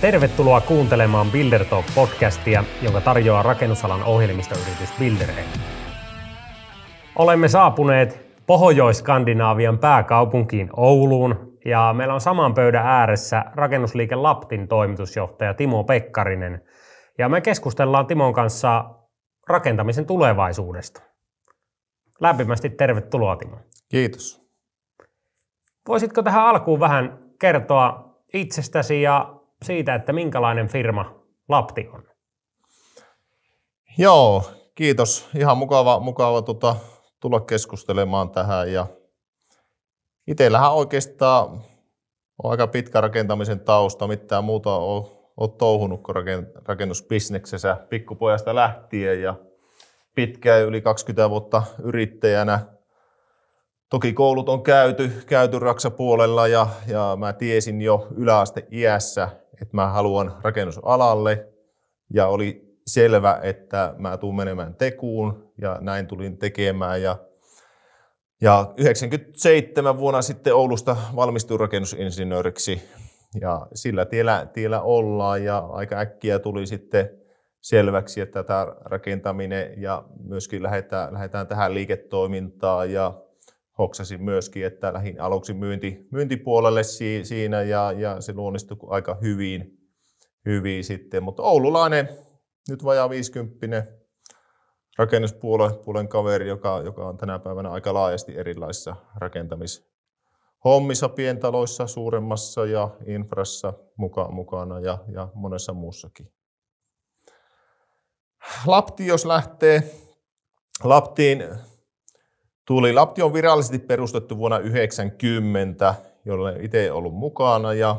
Tervetuloa kuuntelemaan Builder Talk-podcastia, jonka tarjoaa rakennusalan ohjelmistoyritys Builderhead. Olemme saapuneet Pohjois-Skandinaavian pääkaupunkiin Ouluun ja meillä on saman pöydän ääressä rakennusliike Laptin toimitusjohtaja Timo Pekkarinen. Ja me keskustellaan Timon kanssa rakentamisen tulevaisuudesta. Lämpimästi tervetuloa Timo. Kiitos. Voisitko tähän alkuun vähän kertoa itsestäsi ja siitä, että minkälainen firma Lapti on? Joo, kiitos. Ihan mukava, mukava tota, tulla keskustelemaan tähän. Ja itsellähän oikeastaan on aika pitkä rakentamisen tausta, mitään muuta on, on touhunut kuin rakennusbisneksessä pikkupojasta lähtien ja pitkään yli 20 vuotta yrittäjänä. Toki koulut on käyty, käyty Raksa-puolella ja, ja mä tiesin jo yläaste iässä, että mä haluan rakennusalalle. Ja oli selvä, että mä tuun menemään tekuun ja näin tulin tekemään. Ja, ja 97 vuonna sitten Oulusta valmistuin rakennusinsinööriksi. Ja sillä tiellä, tiellä ollaan ja aika äkkiä tuli sitten selväksi, että tämä rakentaminen ja myöskin lähdetään, lähdetään tähän liiketoimintaan. Ja hoksasin myöskin, että lähin aluksi myynti, myyntipuolelle si, siinä ja, ja se luonnistui aika hyvin, hyvin sitten. Mutta oululainen, nyt vajaa 50 rakennuspuolen kaveri, joka, joka on tänä päivänä aika laajasti erilaisissa rakentamishommissa, pientaloissa, suuremmassa ja infrassa muka, mukana ja, ja monessa muussakin. Lapti, jos lähtee Laptiin tuli. Lapti on virallisesti perustettu vuonna 1990, jolle itse ollut mukana ja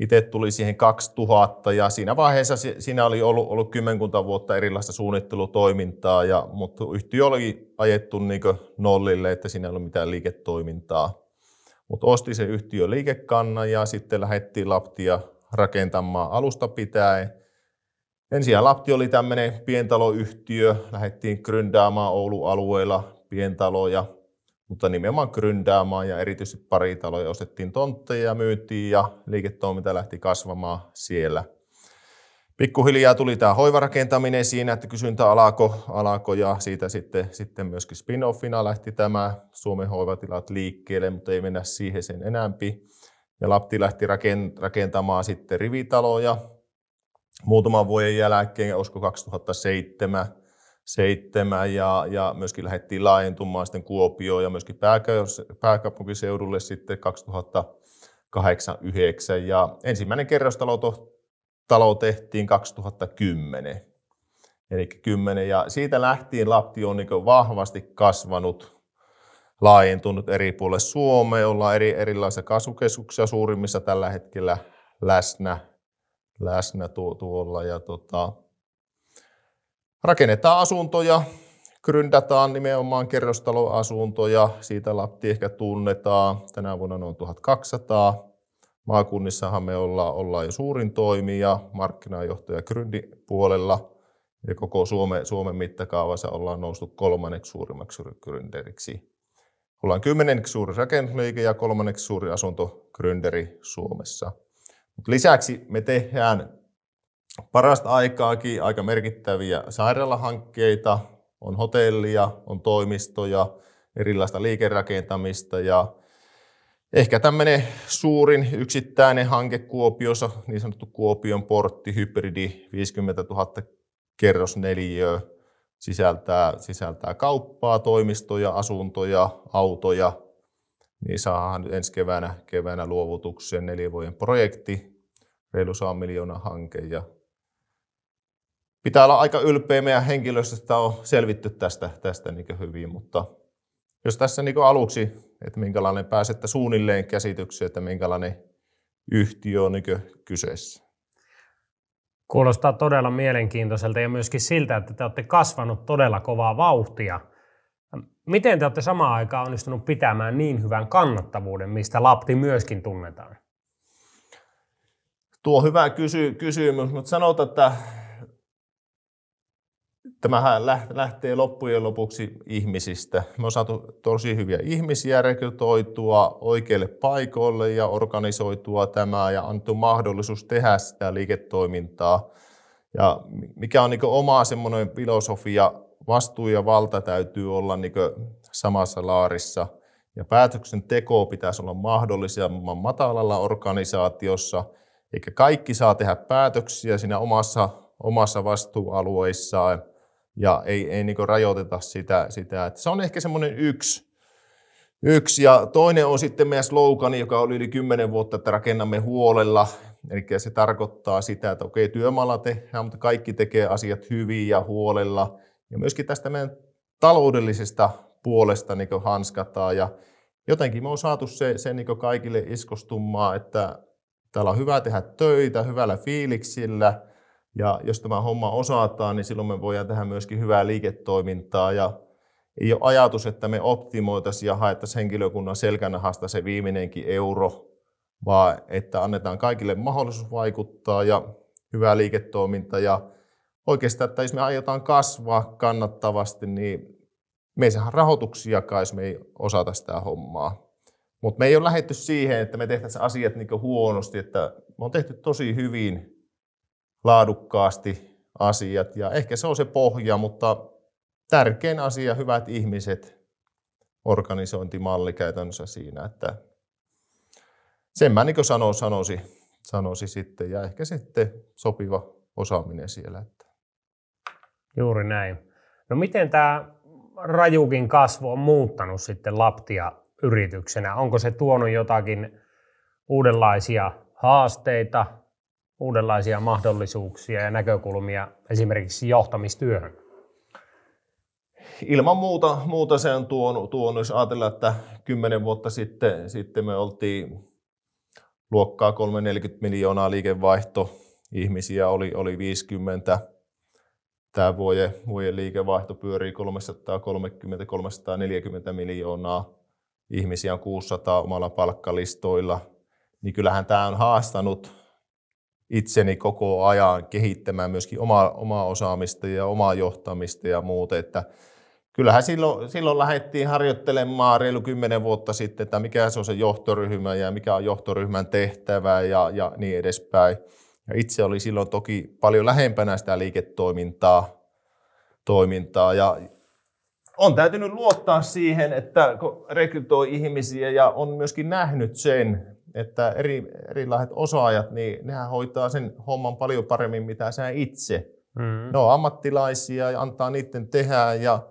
itse tuli siihen 2000 ja siinä vaiheessa siinä oli ollut, ollut kymmenkunta vuotta erilaista suunnittelutoimintaa, ja, mutta yhtiö oli ajettu niin nollille, että siinä ei ollut mitään liiketoimintaa. Mutta osti se yhtiö liikekannan ja sitten lähdettiin Laptia rakentamaan alusta pitäen. Ensin Lapti oli tämmöinen pientaloyhtiö, lähdettiin gründaamaan Oulun alueella pientaloja, mutta nimenomaan gründäämään ja erityisesti pari taloja ostettiin tontteja ja myytiin ja liiketoiminta lähti kasvamaan siellä. Pikkuhiljaa tuli tämä hoivarakentaminen siinä, että kysyntä alako, alako ja siitä sitten, sitten myöskin spin-offina lähti tämä Suomen hoivatilat liikkeelle, mutta ei mennä siihen sen enämpi. Ja Lapti lähti rakentamaan sitten rivitaloja muutaman vuoden jälkeen, olisiko 2007, seitsemän ja, ja myöskin lähdettiin laajentumaan sitten Kuopioon ja myöskin pääkaupunkiseudulle sitten 2008-2009 ja ensimmäinen kerrostalo talo tehtiin 2010. Eli 10 ja siitä lähtien Lapti on niin vahvasti kasvanut, laajentunut eri puolille Suomea, ollaan eri, erilaisia kasvukeskuksia suurimmissa tällä hetkellä läsnä, läsnä tuolla. Ja tota, Rakennetaan asuntoja, gründataan nimenomaan kerrostaloasuntoja, siitä Lapti ehkä tunnetaan. Tänä vuonna noin 1200. Maakunnissahan me ollaan, ollaan jo suurin toimija, markkinajohtaja gründipuolella. Ja koko Suomen, Suomen mittakaavassa ollaan noussut kolmanneksi suurimmaksi gründeriksi. Ollaan kymmenenneksi suuri rakennusliike ja kolmanneksi suuri asuntogründeri Suomessa. Mut lisäksi me tehdään parasta aikaakin aika merkittäviä sairaalahankkeita, on hotellia, on toimistoja, erilaista liikerakentamista ja ehkä tämmöinen suurin yksittäinen hanke Kuopiossa, niin sanottu Kuopion portti, hybridi, 50 000 kerrosneliöä, sisältää, sisältää kauppaa, toimistoja, asuntoja, autoja, niin saadaan ensi keväänä, keväänä luovutukseen neljän vuoden projekti, reilu 100 miljoonaa hanke ja pitää olla aika ylpeä meidän henkilöstöstä on selvitty tästä, tästä niin hyvin, mutta jos tässä niin aluksi, että minkälainen pääsette suunnilleen käsitykseen, että minkälainen yhtiö on niin kyseessä. Kuulostaa todella mielenkiintoiselta ja myöskin siltä, että te olette kasvanut todella kovaa vauhtia. Miten te olette samaan aikaan onnistunut pitämään niin hyvän kannattavuuden, mistä Lapti myöskin tunnetaan? Tuo on hyvä kysy- kysymys, mutta sanotaan, että tämähän lähtee loppujen lopuksi ihmisistä. Me on saatu tosi hyviä ihmisiä rekrytoitua oikeille paikoille ja organisoitua tämä ja antu mahdollisuus tehdä sitä liiketoimintaa. Ja mikä on niin oma semmoinen filosofia, vastuu ja valta täytyy olla niin samassa laarissa. Ja päätöksenteko pitäisi olla mahdollisimman matalalla organisaatiossa, eikä kaikki saa tehdä päätöksiä siinä omassa, omassa vastuualueissaan ja ei, ei niin rajoiteta sitä, sitä. Että se on ehkä semmoinen yksi, yksi. Ja toinen on sitten meidän slogani, joka oli yli 10 vuotta, että rakennamme huolella. Eli se tarkoittaa sitä, että okei, työmaalla tehdään, mutta kaikki tekee asiat hyvin ja huolella. Ja myöskin tästä meidän taloudellisesta puolesta niin hanskataan. Ja jotenkin me on saatu se, se niin kaikille iskostumaan, että täällä on hyvä tehdä töitä hyvällä fiiliksillä – ja jos tämä homma osataan, niin silloin me voidaan tehdä myöskin hyvää liiketoimintaa. Ja ei ole ajatus, että me optimoitaisiin ja haettaisiin henkilökunnan selkänahasta se viimeinenkin euro, vaan että annetaan kaikille mahdollisuus vaikuttaa ja hyvää liiketoiminta. Ja oikeastaan, että jos me aiotaan kasvaa kannattavasti, niin me ei saada rahoituksia, jos me ei osata sitä hommaa. Mutta me ei ole lähetty siihen, että me tehtäisiin asiat niin huonosti, että me on tehty tosi hyvin laadukkaasti asiat. Ja ehkä se on se pohja, mutta tärkein asia, hyvät ihmiset, organisointimalli käytännössä siinä, että sen mä niin sano, sanoisi, sanoisi sitten, ja ehkä sitten sopiva osaaminen siellä. Juuri näin. No miten tämä rajukin kasvu on muuttanut sitten Laptia yrityksenä? Onko se tuonut jotakin uudenlaisia haasteita, uudenlaisia mahdollisuuksia ja näkökulmia esimerkiksi johtamistyöhön? Ilman muuta, muuta se on tuonut, tuonut, jos ajatellaan, että kymmenen vuotta sitten, sitten me oltiin luokkaa 340 miljoonaa liikevaihto, ihmisiä oli, oli 50. Tämä vuoden, vuoden liikevaihto pyörii 330-340 miljoonaa. Ihmisiä on 600 omalla palkkalistoilla. Niin kyllähän tämä on haastanut itseni koko ajan kehittämään myöskin omaa, omaa osaamista ja omaa johtamista ja muuta. Että kyllähän silloin, silloin lähdettiin harjoittelemaan reilu kymmenen vuotta sitten, että mikä se on se johtoryhmä ja mikä on johtoryhmän tehtävä ja, ja niin edespäin. Ja itse oli silloin toki paljon lähempänä sitä liiketoimintaa toimintaa ja on täytynyt luottaa siihen, että kun rekrytoi ihmisiä ja on myöskin nähnyt sen, että eri, erilaiset osaajat, niin nehän hoitaa sen homman paljon paremmin, mitä sä itse. Mm. Ne on ammattilaisia ja antaa niiden tehdä ja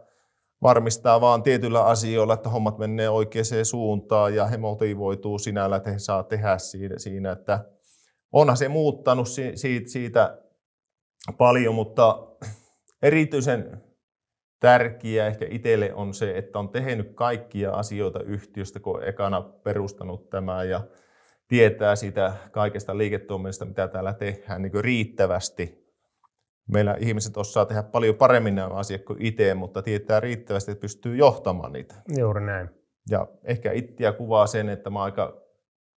varmistaa vaan tietyillä asioilla, että hommat menee oikeaan suuntaan ja he motivoituu sinällä, että he saa tehdä siinä, siinä että onhan se muuttanut siitä, siitä paljon, mutta erityisen tärkeää ehkä itselle on se, että on tehnyt kaikkia asioita yhtiöstä, kun ekana perustanut tämä ja tietää sitä kaikesta liiketoiminnasta, mitä täällä tehdään, niin riittävästi. Meillä ihmiset osaa tehdä paljon paremmin nämä asiat kuin itse, mutta tietää riittävästi, että pystyy johtamaan niitä. Juuri näin. Ja ehkä itseä kuvaa sen, että mä aika,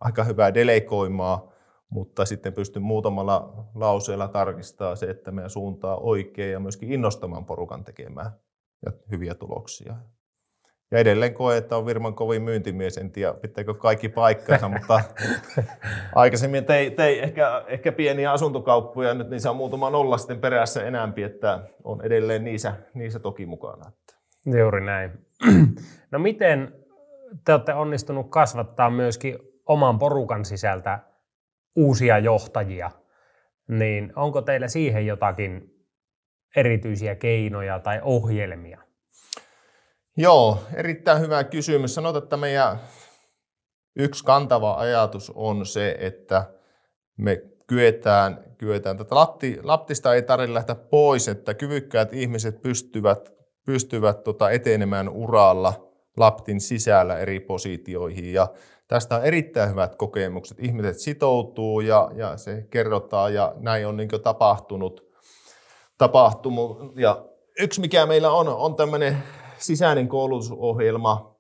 aika hyvää delegoimaa, mutta sitten pystyn muutamalla lauseella tarkistamaan se, että meidän suuntaa oikein ja myöskin innostamaan porukan tekemään ja hyviä tuloksia. Ja edelleen koe, että on Virman kovin myyntimies, en tiedä pitääkö kaikki paikkansa, mutta aikaisemmin tein tei ehkä, ehkä pieniä asuntokauppoja, nyt niin se on muutama nolla sitten perässä enämpi, että on edelleen niissä, niissä toki mukana. Juuri näin. No miten te olette onnistunut kasvattaa myöskin oman porukan sisältä uusia johtajia, niin onko teillä siihen jotakin erityisiä keinoja tai ohjelmia? Joo, erittäin hyvä kysymys. Sanotaan, että meidän yksi kantava ajatus on se, että me kyetään, kyetään tätä Lapti, Laptista ei tarvitse lähteä pois, että kyvykkäät ihmiset pystyvät, pystyvät tota etenemään uralla Laptin sisällä eri positioihin. Ja tästä on erittäin hyvät kokemukset. Ihmiset sitoutuu ja, ja se kerrotaan ja näin on niin tapahtunut. tapahtunut. Ja yksi mikä meillä on, on tämmöinen sisäinen koulutusohjelma,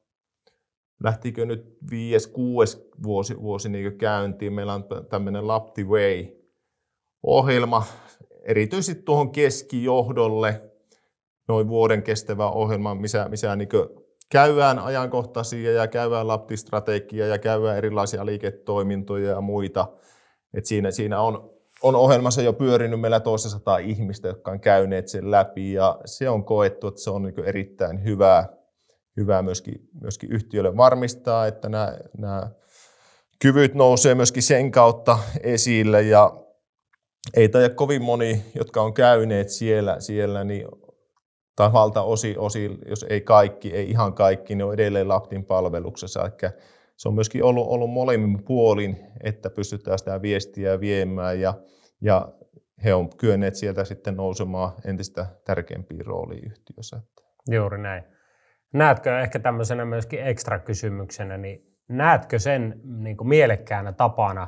lähtikö nyt viides, kuudes vuosi, vuosi niin käyntiin. Meillä on tämmöinen Lapti Way-ohjelma, erityisesti tuohon keskijohdolle, noin vuoden kestävä ohjelma, missä, missä niin käydään ajankohtaisia ja käydään laptistrategia ja käydään erilaisia liiketoimintoja ja muita. Et siinä, siinä on, on ohjelmassa jo pyörinyt meillä toista sataa ihmistä, jotka on käyneet sen läpi ja se on koettu, että se on niin erittäin hyvää, hyvää myöskin, myöskin yhtiölle varmistaa, että nämä, nämä kyvyt nousee myöskin sen kautta esille ja ei taida kovin moni, jotka on käyneet siellä, siellä niin tai valtaosi, osi, jos ei kaikki, ei ihan kaikki, ne on edelleen Laptin palveluksessa. Eli se on myöskin ollut, ollut molemmin puolin, että pystytään sitä viestiä viemään ja, ja he on kyenneet sieltä sitten nousemaan entistä tärkeämpiin rooliin yhtiössä. Juuri näin. Näetkö ehkä tämmöisenä myöskin ekstra kysymyksenä, niin näetkö sen niin kuin mielekkäänä tapana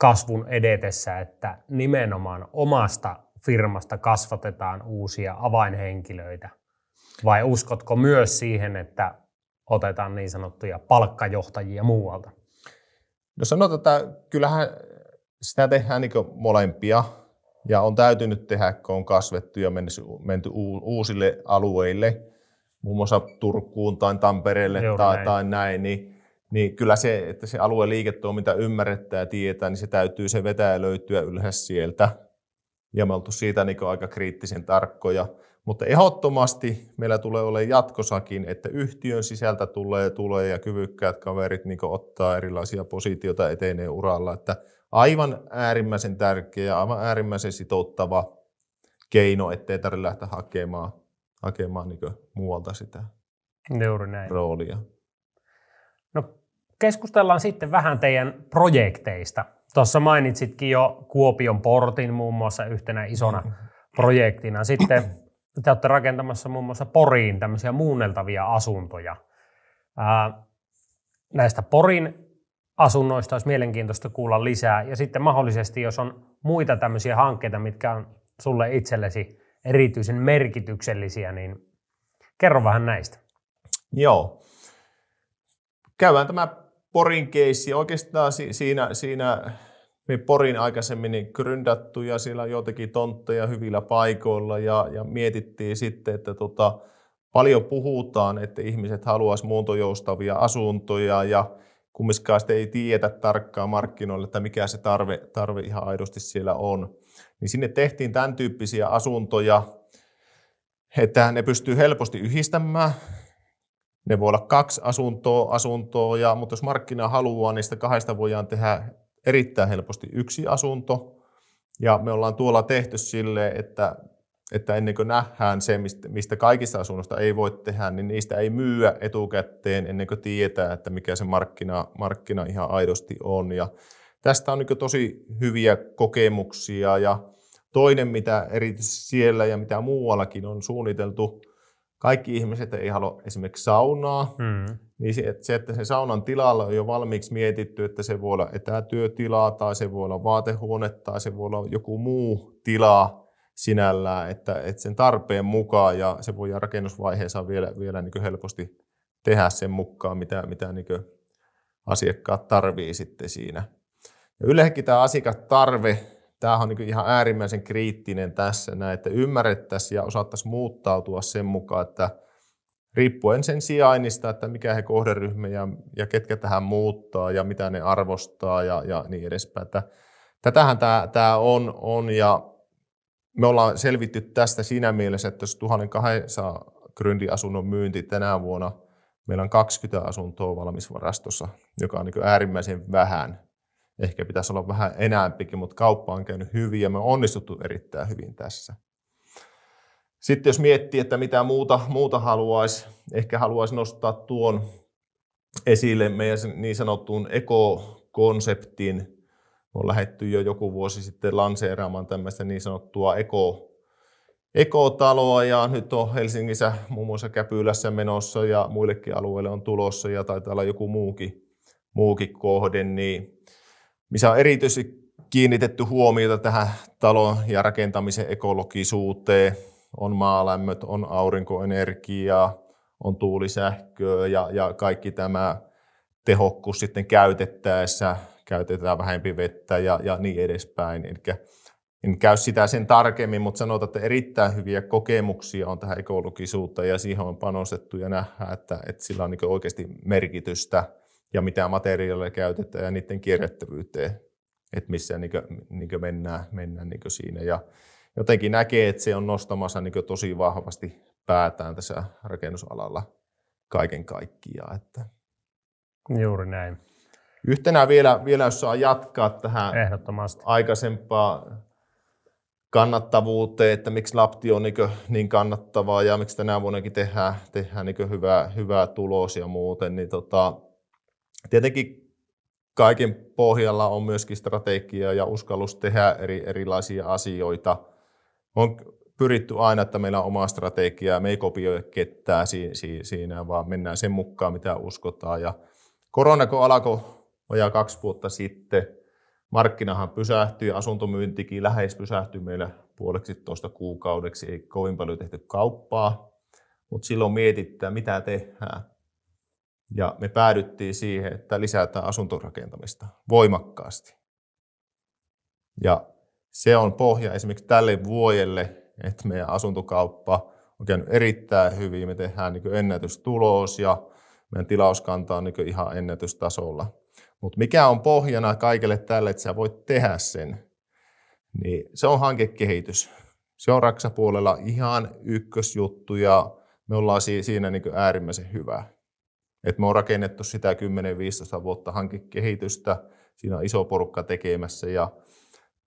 kasvun edetessä, että nimenomaan omasta firmasta kasvatetaan uusia avainhenkilöitä? Vai uskotko myös siihen, että otetaan niin sanottuja palkkajohtajia muualta? No sanotaan, että kyllähän sitä tehdään niin molempia ja on täytynyt tehdä, kun on kasvettu ja menty uusille alueille, muun muassa Turkuun tai Tampereelle Joo, tai, näin. tai näin, niin, niin kyllä se, että se alueen liiketoiminta ymmärrettää ja tietää, niin se täytyy se vetää ja löytyä ylhäällä sieltä ja me oltu siitä niin aika kriittisen tarkkoja. Mutta ehdottomasti meillä tulee olemaan jatkossakin, että yhtiön sisältä tulee, tulee ja kyvykkäät kaverit niin ottaa erilaisia positioita etenee uralla. Että aivan äärimmäisen tärkeä ja aivan äärimmäisen sitouttava keino, ettei tarvitse lähteä hakemaan, hakemaan niin muualta sitä Juuri näin. roolia. No, keskustellaan sitten vähän teidän projekteista. Tuossa mainitsitkin jo Kuopion portin muun muassa yhtenä isona mm-hmm. projektina. Sitten te olette rakentamassa muun muassa Poriin tämmöisiä muunneltavia asuntoja. Ää, näistä Porin asunnoista olisi mielenkiintoista kuulla lisää. Ja sitten mahdollisesti, jos on muita tämmöisiä hankkeita, mitkä on sulle itsellesi erityisen merkityksellisiä, niin kerro vähän näistä. Joo. Käydään tämä Porin keissi. Oikeastaan siinä, siinä me Porin aikaisemmin niin gründattu ja siellä on jotenkin tontteja hyvillä paikoilla ja, ja mietittiin sitten, että tota, paljon puhutaan, että ihmiset haluaisivat muuntojoustavia asuntoja ja kumminkaan sitten ei tiedä tarkkaan markkinoille, että mikä se tarve, tarve ihan aidosti siellä on. Niin sinne tehtiin tämän tyyppisiä asuntoja, että ne pystyy helposti yhdistämään ne voi olla kaksi asuntoa, asuntoa ja, mutta jos markkina haluaa, niistä kahdesta voidaan tehdä erittäin helposti yksi asunto. Ja me ollaan tuolla tehty sille, että, että ennen kuin nähdään se, mistä, kaikista asunnoista ei voi tehdä, niin niistä ei myyä etukäteen ennen kuin tietää, että mikä se markkina, markkina ihan aidosti on. Ja tästä on niin tosi hyviä kokemuksia ja toinen, mitä erityisesti siellä ja mitä muuallakin on suunniteltu, kaikki ihmiset ei halua esimerkiksi saunaa, mm. niin se, että, se, että se saunan tilalla on jo valmiiksi mietitty, että se voi olla etätyötila tai se voi olla vaatehuone tai se voi olla joku muu tila sinällään, että, että sen tarpeen mukaan ja se voi rakennusvaiheessa vielä, vielä niin helposti tehdä sen mukaan, mitä, mitä niin asiakkaat tarvii sitten siinä. Ja yleensäkin tämä asiakastarve tämä on niin ihan äärimmäisen kriittinen tässä, näin, että ymmärrettäisiin ja osattaisiin muuttautua sen mukaan, että riippuen sen sijainnista, että mikä he kohderyhmä ja, ja ketkä tähän muuttaa ja mitä ne arvostaa ja, ja niin edespäin. Että tätähän tämä, tämä on, on ja me ollaan selvitty tästä siinä mielessä, että jos 1200 gründiasunnon myynti tänä vuonna, meillä on 20 asuntoa valmisvarastossa, joka on niin äärimmäisen vähän Ehkä pitäisi olla vähän enäämpikin, mutta kauppa on käynyt hyvin ja me on onnistuttu erittäin hyvin tässä. Sitten jos miettii, että mitä muuta, muuta haluaisi, ehkä haluaisi nostaa tuon esille meidän niin sanottuun ekokonseptin. Me on lähetty jo joku vuosi sitten lanseeraamaan tämmöistä niin sanottua eko, ekotaloa ja nyt on Helsingissä muun muassa Käpylässä menossa ja muillekin alueille on tulossa ja taitaa olla joku muukin, muukin kohde, niin missä on erityisesti kiinnitetty huomiota tähän talon ja rakentamisen ekologisuuteen. On maalämmöt, on aurinkoenergiaa, on tuulisähköä ja, ja kaikki tämä tehokkuus sitten käytettäessä, käytetään vähempi vettä ja, ja niin edespäin. Eli en käy sitä sen tarkemmin, mutta sanotaan, että erittäin hyviä kokemuksia on tähän ekologisuutta ja siihen on panostettu ja nähdään, että, että sillä on niin oikeasti merkitystä ja mitä materiaaleja käytetään ja niiden kierrättävyyteen, että missä niin kuin, niin kuin mennään, mennään niin kuin siinä. Ja jotenkin näkee, että se on nostamassa niin tosi vahvasti päätään tässä rakennusalalla kaiken kaikkiaan. Että. Juuri näin. Yhtenä vielä, vielä jos saa jatkaa tähän Ehdottomasti. aikaisempaa kannattavuuteen, että miksi Lapti on niin, niin kannattavaa ja miksi tänä vuonnakin tehdään, tehdään niin hyvää, hyvää tulos ja muuten, niin tota, tietenkin kaiken pohjalla on myöskin strategia ja uskallus tehdä eri, erilaisia asioita. On pyritty aina, että meillä on oma strategia, me ei kopioi ketään siinä, vaan mennään sen mukaan, mitä uskotaan. Ja korona, kun alkoi vajaa kaksi vuotta sitten, markkinahan pysähtyi, asuntomyyntikin lähes pysähtyi meillä puoleksi tuosta kuukaudeksi, ei kovin paljon tehty kauppaa, mutta silloin mietitään, mitä tehdään. Ja me päädyttiin siihen, että lisätään asuntorakentamista voimakkaasti. Ja se on pohja esimerkiksi tälle vuodelle, että meidän asuntokauppa on käynyt erittäin hyvin. Me tehdään niin ennätystulos ja meidän tilauskanta on niin ihan ennätystasolla. Mutta mikä on pohjana kaikelle tälle, että sä voit tehdä sen, niin se on hankekehitys. Se on raksapuolella ihan ykkösjuttu ja me ollaan siinä niin äärimmäisen hyvä. Et me on rakennettu sitä 10-15 vuotta hankekehitystä, siinä on iso porukka tekemässä ja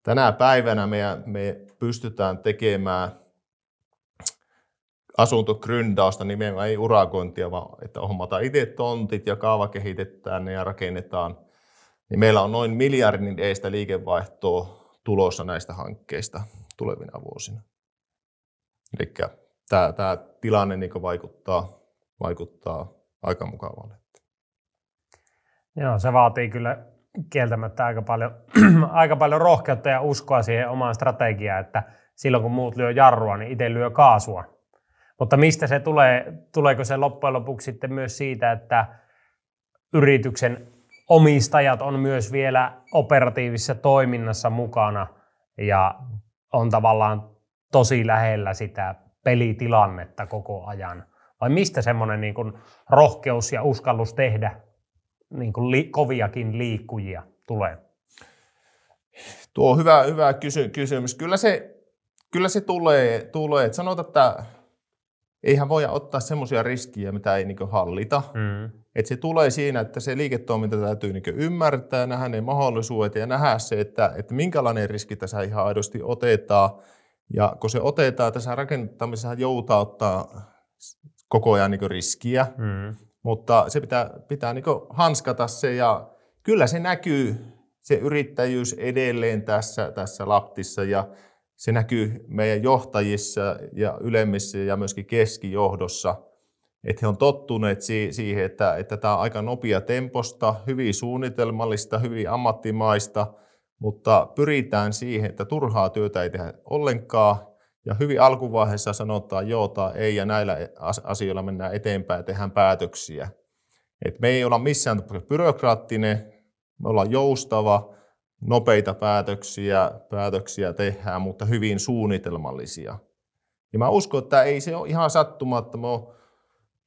tänä päivänä me, me pystytään tekemään asuntogryndausta nimenomaan ei urakointia, vaan että hommataan itse tontit ja kaava kehitetään ne ja rakennetaan. Niin meillä on noin miljardin eistä liikevaihtoa tulossa näistä hankkeista tulevina vuosina. Eli tämä, tämä tilanne niin vaikuttaa, vaikuttaa aika mukavalle. Joo, se vaatii kyllä kieltämättä aika paljon, aika paljon rohkeutta ja uskoa siihen omaan strategiaan, että silloin kun muut lyö jarrua, niin itse lyö kaasua. Mutta mistä se tulee? Tuleeko se loppujen lopuksi sitten myös siitä, että yrityksen omistajat on myös vielä operatiivisessa toiminnassa mukana ja on tavallaan tosi lähellä sitä pelitilannetta koko ajan? Vai mistä semmoinen niin kuin rohkeus ja uskallus tehdä niin kuin li, koviakin liikkujia tulee? Tuo on hyvä, hyvä kysy, kysymys. Kyllä se, kyllä se tulee. tulee. sanotaan, että eihän voi ottaa semmoisia riskiä, mitä ei niin hallita. Mm. Et se tulee siinä, että se liiketoiminta täytyy niin ymmärtää, nähdä ne mahdollisuudet ja nähdä se, että, että minkälainen riski tässä ihan aidosti otetaan. Ja kun se otetaan, tässä rakentamisessa joutaa ottaa koko ajan niin riskiä, mm. mutta se pitää, pitää niin hanskata se ja kyllä se näkyy, se yrittäjyys edelleen tässä, tässä Laptissa ja se näkyy meidän johtajissa ja ylemmissä ja myöskin keskijohdossa, että he on tottuneet siihen, että, että tämä on aika nopea temposta, hyvin suunnitelmallista, hyvin ammattimaista, mutta pyritään siihen, että turhaa työtä ei tehdä ollenkaan ja hyvin alkuvaiheessa sanotaan joo tai ei ja näillä asioilla mennään eteenpäin ja tehdään päätöksiä. Et me ei olla missään tapauksessa byrokraattinen, me ollaan joustava, nopeita päätöksiä, päätöksiä tehdään, mutta hyvin suunnitelmallisia. Ja mä uskon, että ei se ole ihan sattumatta. Mä oon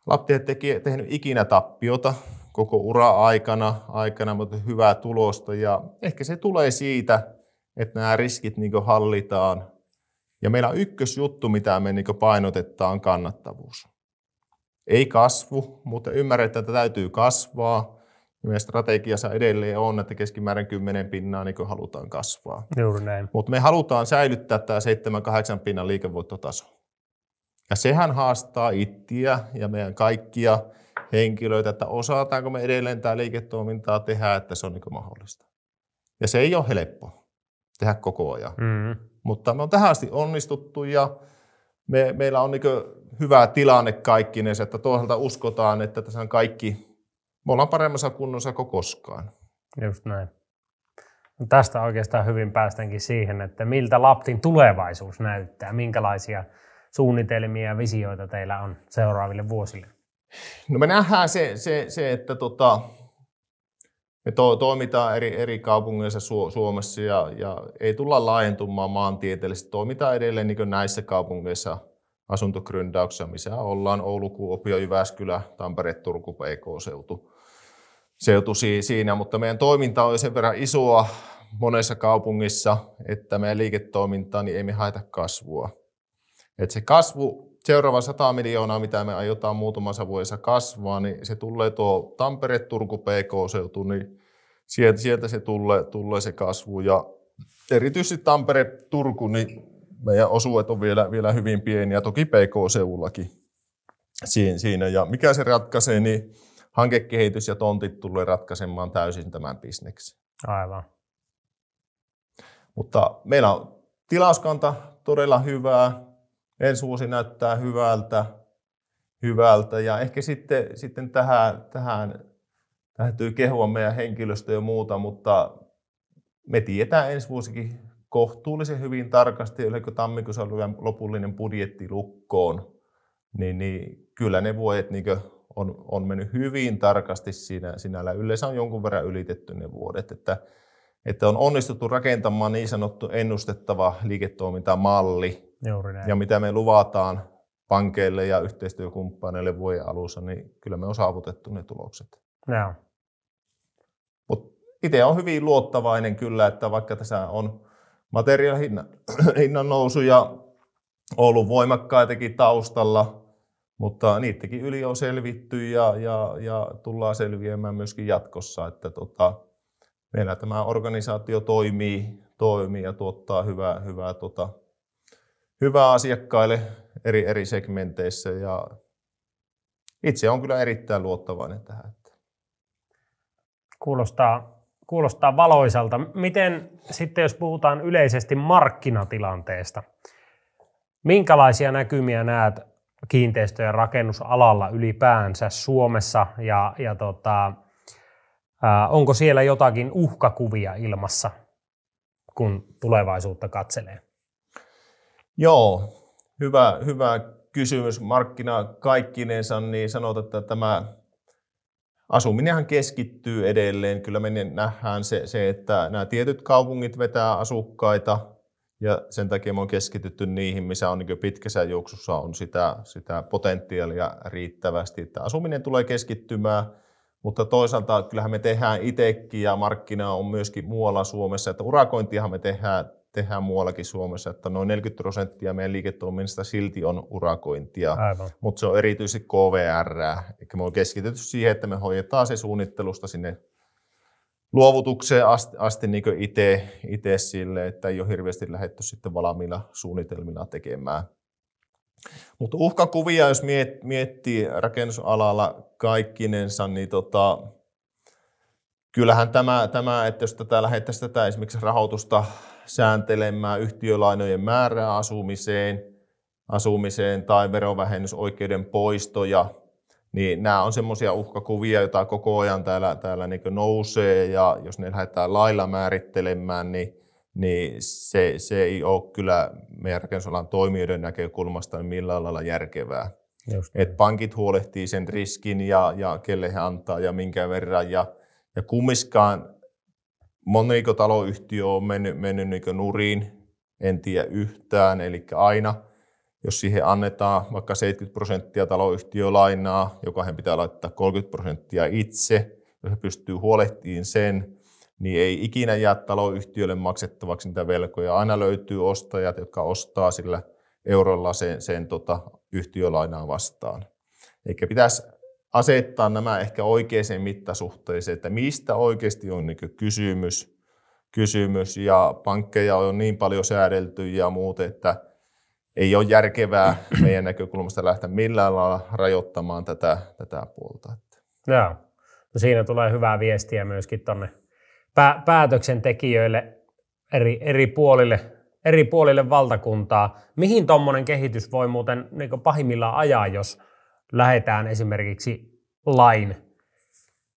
Laptiet teki, tehnyt ikinä tappiota koko ura-aikana, aikana, mutta hyvää tulosta. Ja ehkä se tulee siitä, että nämä riskit niin hallitaan. Ja meillä on ykkösjuttu, mitä me niin painotetaan, on kannattavuus. Ei kasvu, mutta ymmärretään, että täytyy kasvaa. Ja meidän strategiassa edelleen on, että keskimäärin 10 pinnaa niin halutaan kasvaa. Juuri näin. Mutta me halutaan säilyttää tämä 7-8 pinnan liikevoittotaso. Ja sehän haastaa ittiä ja meidän kaikkia henkilöitä, että osataanko me edelleen tämä liiketoimintaa tehdä, että se on niin mahdollista. Ja se ei ole helppo tehdä koko ajan. Mm. Mutta me on tähän asti onnistuttu ja me, meillä on niin hyvä tilanne kaikkinensa, että toisaalta uskotaan, että tässä on kaikki me ollaan paremmassa kunnossa kuin koskaan. Just näin. No tästä oikeastaan hyvin päästäänkin siihen, että miltä Laptin tulevaisuus näyttää, minkälaisia suunnitelmia ja visioita teillä on seuraaville vuosille? No me nähdään se, se, se että tota, me to, toimitaan eri, eri kaupungeissa Su, Suomessa ja, ja ei tulla laajentumaan maantieteellisesti. Toimitaan edelleen niin näissä kaupungeissa asuntogründauksessa, missä ollaan Oulu, Kuopio, Jyväskylä, Tampere, Turku, PK-seutu seutu siinä, mutta meidän toiminta on sen verran isoa monessa kaupungissa, että meidän liiketoimintaa niin ei me haeta kasvua. Et se kasvu, seuraava 100 miljoonaa, mitä me aiotaan muutamassa vuodessa kasvaa, niin se tulee tuo Tampere, Turku, PK-seutu, niin sieltä, sieltä se tulee, tulee se kasvu. Ja erityisesti Tampere, Turku, niin meidän osuudet on vielä, vielä hyvin pieniä, toki PK-seudullakin siinä. Ja mikä se ratkaisee, niin hankekehitys ja tontit tulee ratkaisemaan täysin tämän bisneksen. Aivan. Mutta meillä on tilauskanta todella hyvää, ensi vuosi näyttää hyvältä, hyvältä ja ehkä sitten, sitten tähän, tähän täytyy kehua meidän henkilöstö ja muuta, mutta me tiedetään ensi vuosikin kohtuullisen hyvin tarkasti, oliko tammikuussa oli lopullinen budjetti lukkoon, niin, niin kyllä ne vuodet niin on, on mennyt hyvin tarkasti siinä, sinällä. Yleensä on jonkun verran ylitetty ne vuodet, että, että on onnistuttu rakentamaan niin sanottu ennustettava liiketoimintamalli. Ja mitä me luvataan pankeille ja yhteistyökumppaneille vuoden alussa, niin kyllä me on saavutettu ne tulokset. No. Mutta itse on hyvin luottavainen kyllä, että vaikka tässä on materiaalihinnan hinnan nousu ja ollut voimakkaitakin taustalla, mutta niitäkin yli on selvitty ja, ja, ja tullaan selviämään myöskin jatkossa, että tota, meillä tämä organisaatio toimii, toimii ja tuottaa hyvää, hyvää, tota, hyvää asiakkaille eri, eri segmenteissä ja itse on kyllä erittäin luottavainen tähän. Kuulostaa, kuulostaa valoisalta. Miten sitten, jos puhutaan yleisesti markkinatilanteesta, minkälaisia näkymiä näet kiinteistö- ja rakennusalalla ylipäänsä Suomessa ja, ja tota, onko siellä jotakin uhkakuvia ilmassa, kun tulevaisuutta katselee? Joo, hyvä, hyvä kysymys. Markkina kaikkinensa, niin sanotaan, että tämä asuminenhan keskittyy edelleen. Kyllä me nähdään se, se, että nämä tietyt kaupungit vetää asukkaita – ja sen takia me on keskitytty niihin, missä on niin pitkässä juoksussa on sitä, sitä potentiaalia riittävästi. Että asuminen tulee keskittymään, mutta toisaalta kyllähän me tehdään itsekin ja markkina on myöskin muualla Suomessa, että urakointiahan me tehdään, tehdään muuallakin Suomessa, että noin 40 prosenttia meidän liiketoiminnasta silti on urakointia, Aivan. mutta se on erityisesti KVR, eli me on keskitytty siihen, että me hoidetaan se suunnittelusta sinne luovutukseen asti, asti niin itse sille, että ei ole hirveästi lähdetty sitten valmiina suunnitelmina tekemään. Mutta uhkakuvia, jos miet, miettii rakennusalalla kaikkinensa, niin tota, kyllähän tämä, tämä, että jos tätä lähdettäisiin tätä esimerkiksi rahoitusta sääntelemään yhtiölainojen määrää asumiseen, asumiseen tai verovähennysoikeuden poistoja, niin nämä on semmoisia uhkakuvia, joita koko ajan täällä, täällä niin nousee ja jos ne lähdetään lailla määrittelemään, niin, niin se, se ei ole kyllä meidän rakennusalan toimijoiden näkökulmasta millään lailla järkevää. Et pankit huolehtii sen riskin ja, ja kelle he antaa ja minkä verran. Ja, ja kummiskaan moniko taloyhtiö on mennyt, mennyt niin nuriin, en tiedä yhtään. Eli aina – jos siihen annetaan vaikka 70 prosenttia taloyhtiölainaa, joka hän pitää laittaa 30 prosenttia itse, jos he pystyy huolehtiin sen, niin ei ikinä jää taloyhtiölle maksettavaksi niitä velkoja. Aina löytyy ostajat, jotka ostaa sillä eurolla sen, sen tota, yhtiölainaa vastaan. Eikä pitäisi asettaa nämä ehkä oikeaan mittasuhteeseen, että mistä oikeasti on niin kysymys, kysymys, ja pankkeja on niin paljon säädelty ja muuten, että ei ole järkevää meidän näkökulmasta lähteä millään lailla rajoittamaan tätä, tätä puolta. Joo. No siinä tulee hyvää viestiä myöskin tuonne päätöksentekijöille eri, eri, puolille, eri puolille valtakuntaa. Mihin tuommoinen kehitys voi muuten niin pahimmillaan ajaa, jos lähdetään esimerkiksi lain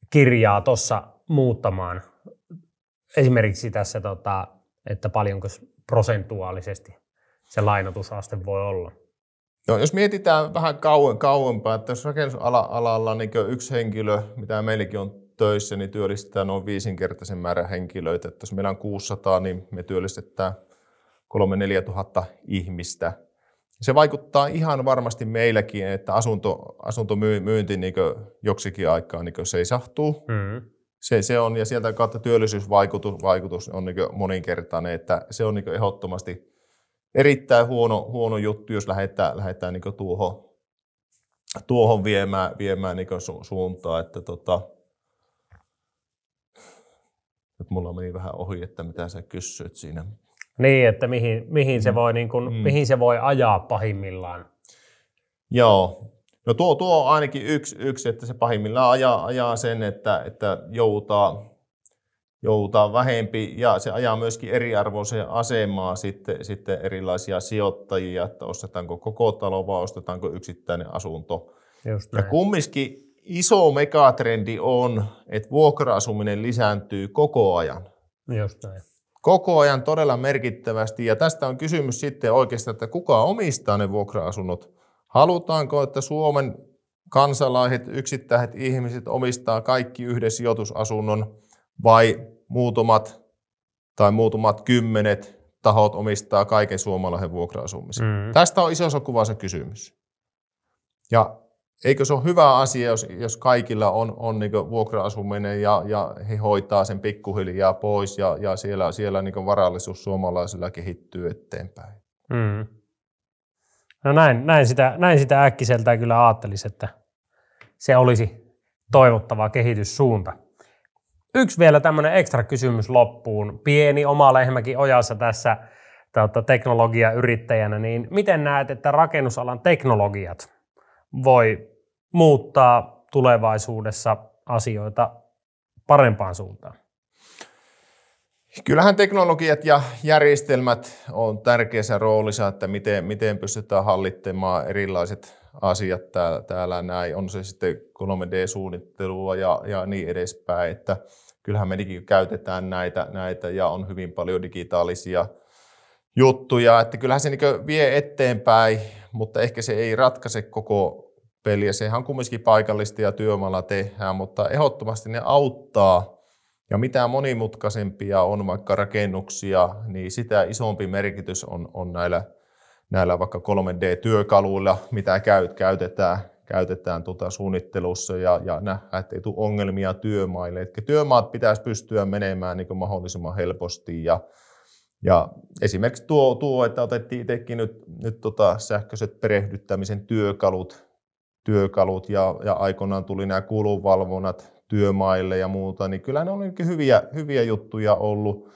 kirjaa tuossa muuttamaan? Esimerkiksi tässä, tota, että paljonko prosentuaalisesti se lainotusaste voi olla? No, jos mietitään vähän kauem, kauempaa, että jos rakennusalalla niin yksi henkilö, mitä meilläkin on töissä, niin työllistetään noin viisinkertaisen määrän henkilöitä. Että jos meillä on 600, niin me työllistetään 3-4 tuhatta ihmistä. Se vaikuttaa ihan varmasti meilläkin, että asunto, asuntomyynti niin joksikin aikaa niin seisahtuu. Mm. Se, se on, ja sieltä kautta työllisyysvaikutus vaikutus on niin moninkertainen, että se on niin ehdottomasti erittäin huono, huono juttu, jos lähdetään, lähdetään niin tuohon, tuohon viemään, viemään niin su, suuntaan. Että tota, nyt mulla meni vähän ohi, että mitä sä kysyit siinä. Niin, että mihin, mihin, se, mm. voi, niin kuin, mm. mihin se voi ajaa pahimmillaan. Joo. No tuo, tuo on ainakin yksi, yksi, että se pahimmillaan ajaa, ajaa sen, että, että joutaa, joutaa vähempi ja se ajaa myöskin eriarvoiseen asemaan sitten, sitten erilaisia sijoittajia, että ostetaanko koko talo vai ostetaanko yksittäinen asunto. Just ja kumminkin iso megatrendi on, että vuokra-asuminen lisääntyy koko ajan. Just näin. Koko ajan todella merkittävästi. Ja tästä on kysymys sitten oikeastaan, että kuka omistaa ne vuokra-asunnot. Halutaanko, että Suomen kansalaiset, yksittäiset ihmiset omistaa kaikki yhden sijoitusasunnon vai muutamat tai muutamat kymmenet tahot omistaa kaiken suomalaisen vuokra-asumisen. Mm. Tästä on isossa kuvassa kysymys. Ja eikö se ole hyvä asia, jos, jos kaikilla on, on niin vuokra-asuminen ja, ja he hoitaa sen pikkuhiljaa pois ja, ja siellä, siellä niin varallisuus suomalaisilla kehittyy eteenpäin. Mm. No näin, näin, sitä, näin sitä äkkiseltään kyllä ajattelisi, että se olisi toivottava kehityssuunta. Yksi vielä tämmöinen ekstra kysymys loppuun. Pieni oma lehmäkin ojassa tässä tuota, teknologiayrittäjänä, niin miten näet, että rakennusalan teknologiat voi muuttaa tulevaisuudessa asioita parempaan suuntaan? Kyllähän teknologiat ja järjestelmät on tärkeässä roolissa, että miten, miten pystytään hallittamaan erilaiset asiat täällä, täällä näin. On se sitten 3D-suunnittelua ja, ja niin edespäin, että kyllähän mekin käytetään näitä, näitä ja on hyvin paljon digitaalisia juttuja, että kyllähän se niin vie eteenpäin, mutta ehkä se ei ratkaise koko peliä. Sehän on kumminkin paikallista ja työmaalla tehdään, mutta ehdottomasti ne auttaa. Ja mitä monimutkaisempia on vaikka rakennuksia, niin sitä isompi merkitys on, on näillä, näillä vaikka 3D-työkaluilla, mitä käyt, käytetään, käytetään tuota suunnittelussa ja, ja nähdään, että ei tule ongelmia työmaille. Eli työmaat pitäisi pystyä menemään niin mahdollisimman helposti ja, ja esimerkiksi tuo, tuo että otettiin itsekin nyt, nyt tota sähköiset perehdyttämisen työkalut työkalut ja, ja aikoinaan tuli nämä kulunvalvonnat työmaille ja muuta, niin kyllä ne on hyviä, hyviä juttuja ollut,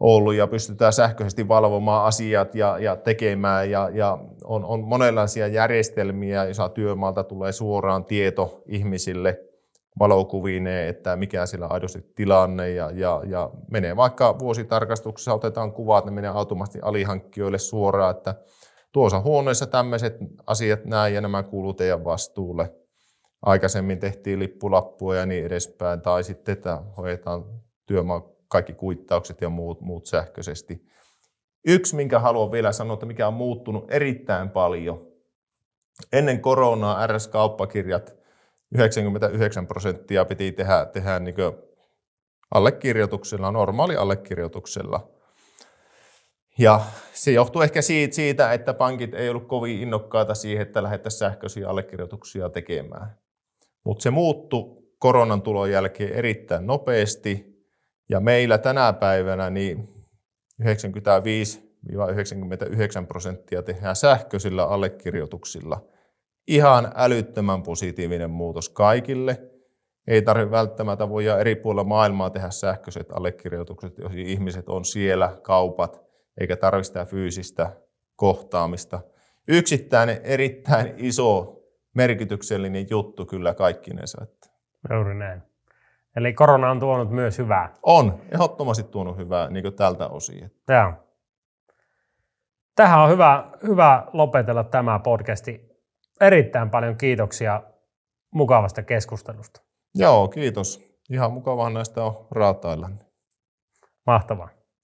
ollut ja pystytään sähköisesti valvomaan asiat ja, ja tekemään ja, ja on, on monenlaisia järjestelmiä, joissa työmaalta tulee suoraan tieto ihmisille valokuvineen, että mikä sillä aidosti tilanne ja, ja, ja menee vaikka vuositarkastuksessa, otetaan kuvat, ne menee automaattisesti alihankkijoille suoraan, että tuossa huoneessa tämmöiset asiat näin ja nämä kuuluu teidän vastuulle. Aikaisemmin tehtiin lippulappua ja niin edespäin, tai sitten, että hoidetaan työmaa kaikki kuittaukset ja muut, muut sähköisesti. Yksi, minkä haluan vielä sanoa, että mikä on muuttunut erittäin paljon. Ennen koronaa RS-kauppakirjat 99 prosenttia piti tehdä, tehdä niin allekirjoituksella, normaali allekirjoituksella. Ja se johtuu ehkä siitä, että pankit ei ollut kovin innokkaita siihen, että lähdettäisiin sähköisiä allekirjoituksia tekemään. Mutta se muuttui koronan tulon jälkeen erittäin nopeasti. Ja meillä tänä päivänä niin 95-99 prosenttia tehdään sähköisillä allekirjoituksilla. Ihan älyttömän positiivinen muutos kaikille. Ei tarvitse välttämättä voida eri puolilla maailmaa tehdä sähköiset allekirjoitukset, jos ihmiset on siellä, kaupat, eikä tarvitse sitä fyysistä kohtaamista. Yksittäinen erittäin iso merkityksellinen juttu kyllä kaikkinensa. Juuri näin. Eli korona on tuonut myös hyvää. On, ehdottomasti tuonut hyvää niin tältä osin. Joo. Tähän on hyvä, hyvä lopetella tämä podcasti. Erittäin paljon kiitoksia mukavasta keskustelusta. Joo, kiitos. Ihan mukavaa näistä on raatailla. Mahtavaa.